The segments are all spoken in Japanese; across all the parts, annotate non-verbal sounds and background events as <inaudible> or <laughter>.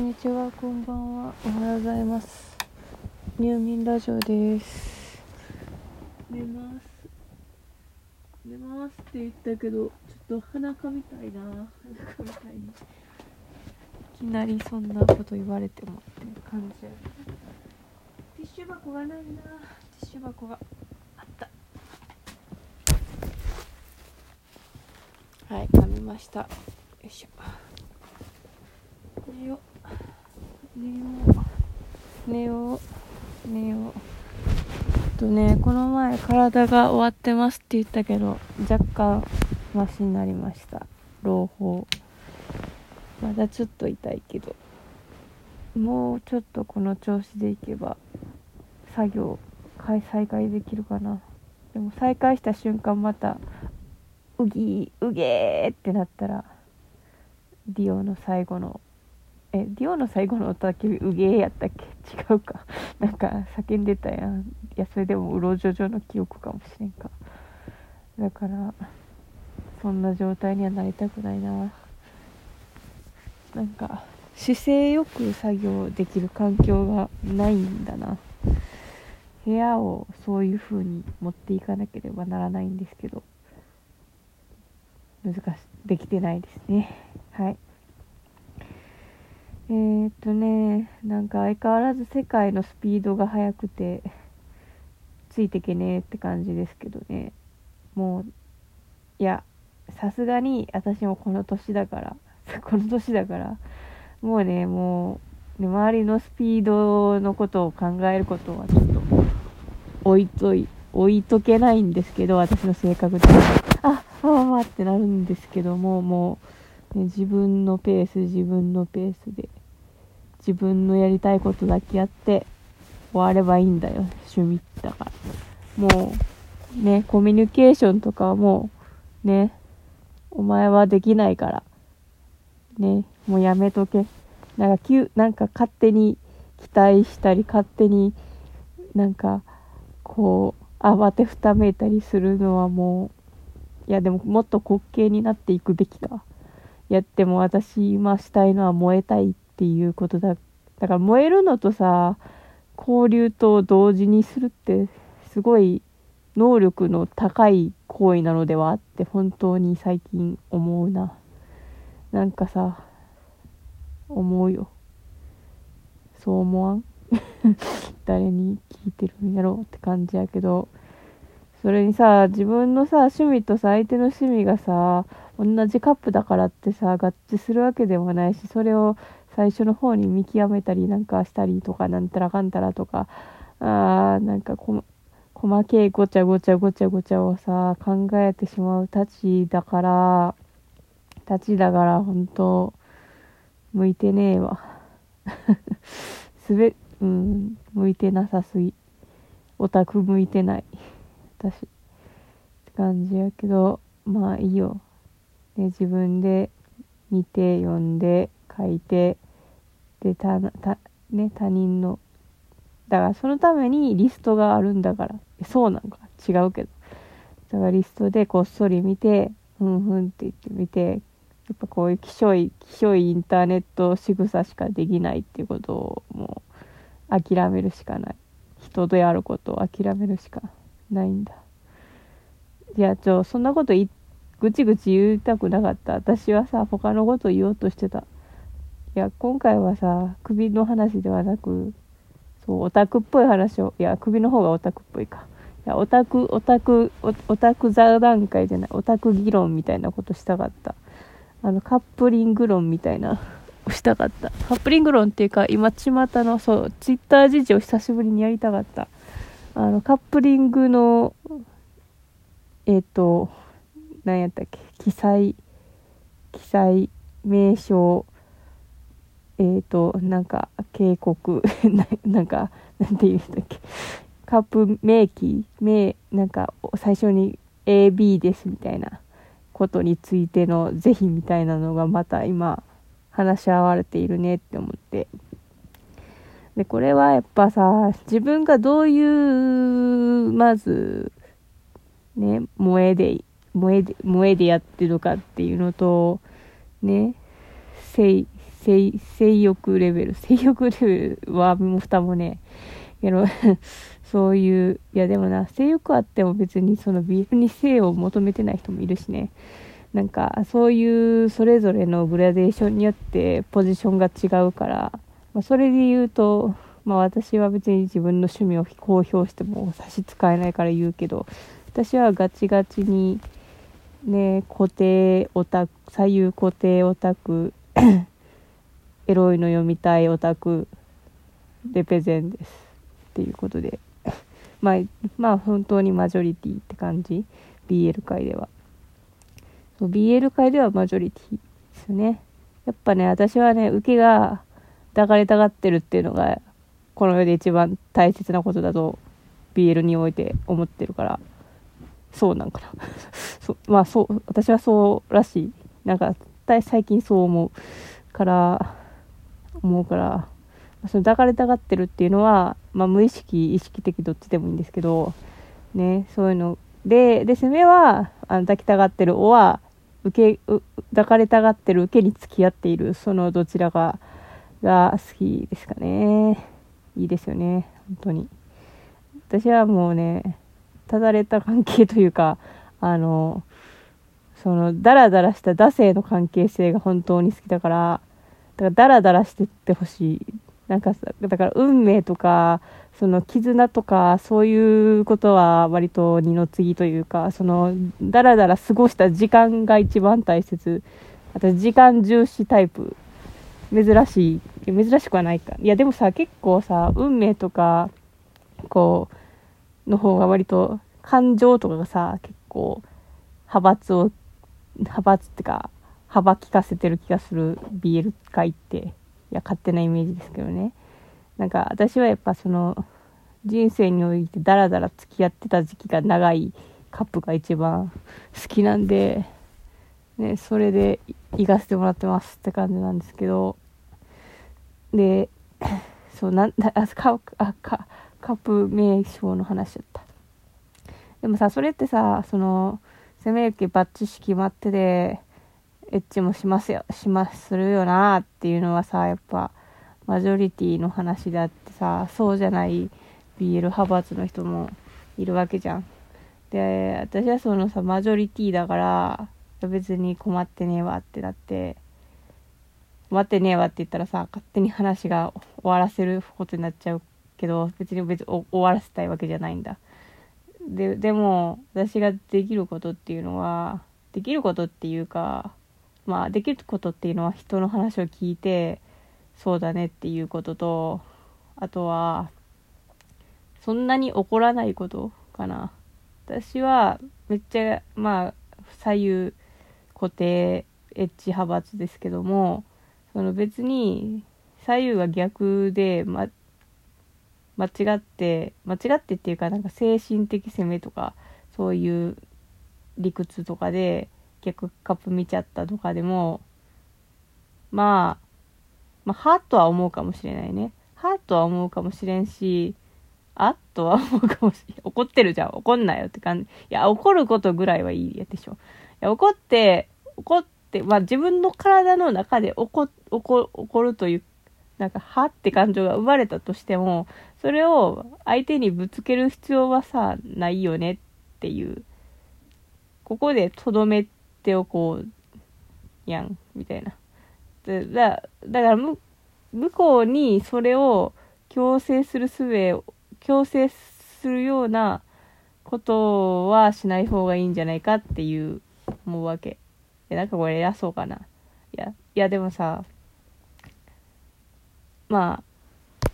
んにちは、こんばんは。おはようございます。入眠ラジオです。寝ます。寝ますって言ったけど、ちょっと鼻かみたいな。鼻かみたいに。いきなりそんなこと言われてもって感じやティッシュ箱がないな。ティッシュ箱があった。はい、噛みました。よいしょ。寝よう寝よう寝よう寝ようとねこの前体が終わってますって言ったけど若干マシになりました。朗報。まだちょっと痛いけど。もうちょっとこの調子でいけば作業再開できるかな。でも再開した瞬間またうぎーうげーってなったらディオの最後のえディオの最後の音だけうげーやったっけ？違うか。なんか叫んでたやん。いやそれでもうろじょじょの記憶かもしれんか。だからそんな状態にはなりたくないな。なんか姿勢よく作業できる環境がないんだな。部屋をそういう風に持っていかなければならないんですけど。難しできてないですね。はい。えー、っとねなんか相変わらず世界のスピードが速くてついてけねえって感じですけどね。もういやさすがに私もこの年だから <laughs> この年だからもうねもうね周りのスピードのことを考えることはちょっと置いとい置いとけないんですけど私の性格でああああってなるんですけどももう、ね、自分のペース自分のペースで。自分のやりたいことだけやって終わればいいんだよ。趣味だから。もうねコミュニケーションとかはもうねお前はできないから。ねもうやめとけ。なんか急なんか勝手に期待したり勝手になんかこう慌てふためいたりするのはもういやでももっと滑稽になっていくべきかやっても私今したいのは燃えたいってていうことだ。だから燃えるのとさ交流と同時にするってすごい能力の高い行為なのではって本当に最近思うな。なんかさ思うよ。そう思わん？<laughs> 誰に聞いてるんやろうって感じやけど。それにさ自分のさ趣味とさ相手の趣味がさ同じカップだからってさ合致するわけでもないしそれを最初の方に見極めたりなんかしたりとかなんたらかんたらとかあーなんかこ細けいごちゃごちゃごちゃごちゃをさ考えてしまうたちだからたちだから本当向いてねえわ。<laughs> すべうん向いてなさすぎ。オタク向いてない。私。って感じやけどまあいいよ、ね、自分で見て読んで書いてでたた、ね、他人の。だからそのためにリストがあるんだから。そうなんか違うけど。だからリストでこっそり見てふんふんって言ってみてやっぱこういうきしょいきしょいインターネット仕草しかできないっていうことをもう諦めるしかない。人であることを諦めるしかないんだ。いやちょそんなこといぐちぐち言いたくなかった。私はさ他のこと言おうとしてた。いや今回はさ首の話ではなくそうオタクっぽい話をいや首の方がオタクっぽいか。いやオタクオタクオオタク座談会じゃないオタク議論みたいなことしたかった。あのカップリング論みたいな。したかった。カップリング論っていうか今巷のそうツイッター事情久しぶりにやりたかった。あのカップリングのえっ、と何やったっけ？記載記載名称えっ、となんか警告 <laughs> なんかなんて言うんだっけ。カップ名記名なんか最初に AB ですみたいなことについての是非みたいなのがまた今話し合われているねって思って。でこれはやっぱさ自分がどういうまずね萌えで萌えで萌えでやってるかっていうのとね性性、性欲レベル。性欲レベルはもう蓋もね、けど、<laughs> そういう、いやでもな、性欲あっても別にそのビールに性を求めてない人もいるしね。なんか、そういうそれぞれのグラデーションによってポジションが違うから、まあ、それで言うと、まあ私は別に自分の趣味を公表しても差し支えないから言うけど、私はガチガチに、ね、固定オタク、左右固定オタク、エロいの読みたいオタク、レペゼンです。っていうことで。<laughs> まあ、まあ本当にマジョリティって感じ。BL 界では。そう、BL 界ではマジョリティですよね。やっぱね、私はね、受けが抱かれたがってるっていうのが、この世で一番大切なことだと、BL において思ってるから、そうなんかな。<laughs> そまあそう、私はそうらしい。なんか、最近そう思うから、思うから、その抱かれたがってるっていうのは、まあ、無意識、意識的どっちでもいいんですけど、ね、そういうの。で、で、攻めは、あの抱きたがってる、おは、受け、抱かれたがってる受けに付き合っている、そのどちらかが好きですかね。いいですよね、本当に。私はもうね、ただれた関係というか、あの、その、ダラダラした惰性の関係性が本当に好きだから、からダラダラしてってほしい。なんかだから運命とか、その絆とか、そういうことは割と二の次というか、その、だらだら過ごした時間が一番大切。あと、時間重視タイプ。珍しい。珍しくはないか。いや、でもさ、結構さ、運命とか、こう、の方が割と、感情とかがさ、結構、派閥を、派閥ってか、幅利かせてる気がする BL 界って。いや、勝手なイメージですけどね。なんか私はやっぱその人生においてダラダラ付き合ってた時期が長いカップが一番好きなんで、ね、それで行かせてもらってますって感じなんですけど、で、そうなんだ、あ、カあカカップ名称の話だった。でもさ、それってさ、その、攻め受けバッチし決まってで、エッチもしますよ、します、するよなっていうのはさ、やっぱ、マジョリティの話であってさそうじゃない BL 派閥の人もいるわけじゃん。で私はそのさマジョリティだから別に困ってねえわってなって困ってねえわって言ったらさ勝手に話が終わらせることになっちゃうけど別に別に終わらせたいわけじゃないんだ。ででも私ができることっていうのはできることっていうかまあできることっていうのは人の話を聞いてそうだねっていうことと、あとは、そんなに怒らないことかな。私は、めっちゃ、まあ、左右固定エッジ派閥ですけども、その別に、左右が逆で、ま、間違って、間違ってっていうか、なんか精神的攻めとか、そういう理屈とかで逆カップ見ちゃったとかでも、まあ、まあ、はとは思うかもしれないね。はとは思うかもしれんし、あとは思うかもしれん。怒ってるじゃん。怒んなよって感じ。いや、怒ることぐらいはいいやでしょ。いや、怒って、怒って、まあ自分の体の中で怒、怒、怒るという、なんか、はって感情が生まれたとしても、それを相手にぶつける必要はさ、ないよねっていう。ここでとどめておこう、やん、みたいな。だだから向こうにそれを強制する術を強制するようなことはしない方がいいんじゃないかっていう思うわけ。え、なんかこれ偉そうかな。いや、いやでもさ、まあ、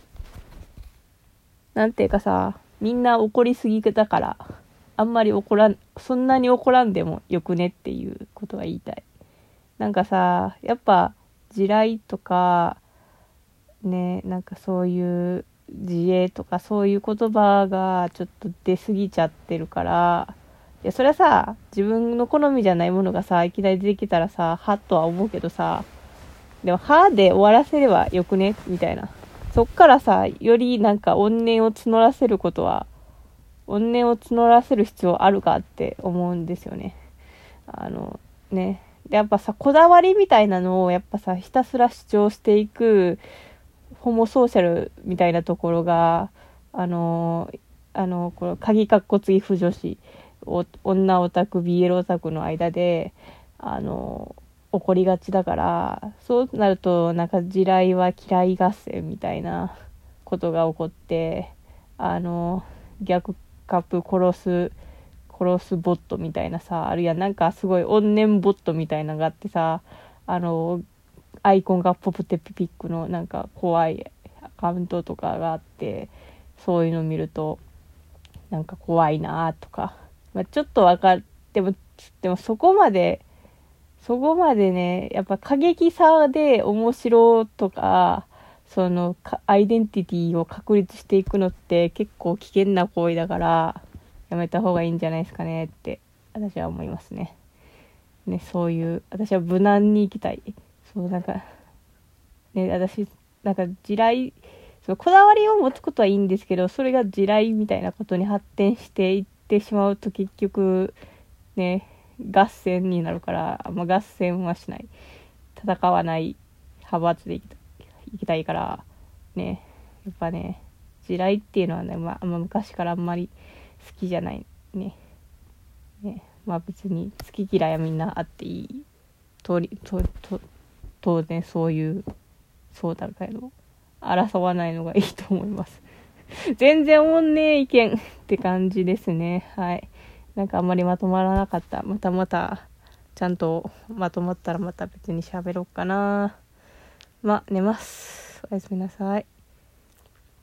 なんていうかさ、みんな怒りすぎだから、あんまり怒らん、そんなに怒らんでもよくねっていうことが言いたい。なんかさ、やっぱ、地雷とかねなんかそういう自衛とかそういう言葉がちょっと出過ぎちゃってるからいやそれはさ自分の好みじゃないものがさいきなり出てきたらさはっとは思うけどさでもはで終わらせればよくね？みたいなそっからさよりなんか怨念を募らせることは怨念を募らせる必要あるかって思うんですよね。あのね、やっぱさ、こだわりみたいなのを、やっぱさ、ひたすら主張していく、ホモソーシャルみたいなところが、あの、あの、この、鍵かっこつぎ不女子、女オタク、BL オタクの間で、あの、起こりがちだから、そうなると、なんか地雷は嫌い合戦みたいなことが起こって、あの、逆ップ殺す、殺すボットみたいなさ、あるいはなんかすごい怨念ボットみたいなのがあってさ、あの、アイコンがポプテピピックのなんか怖いアカウントとかがあって、そういうの見ると、なんか怖いなとか、まあ、ちょっとわかっても、でもそこまで、そこまでね、やっぱ過激さで面白とか、そのアイデンティティを確立していくのって結構危険な行為だからやめた方がいいんじゃないですかねって私は思いますね。ね、そういう私は無難に行きたい。そうなんかね私なんか地雷そのこだわりを持つことはいいんですけどそれが地雷みたいなことに発展していってしまうと結局ね合戦になるからあんま合戦はしない戦わない派閥でいきたい。行きたいからねやっぱね地雷っていうのはね、まあ、まあ、昔からあんまり好きじゃない。ね。ね。まあ別に好き嫌いはみんなあっていい。通りとと当然そういうそうだけど争わないのがいいと思います。<laughs> 全然おんねえ意見って感じですね。はい。なんかあんまりまとまらなかった。またまたちゃんとまとまったらまた別に喋ろうかな。まあ、寝ます。おやすみなさい。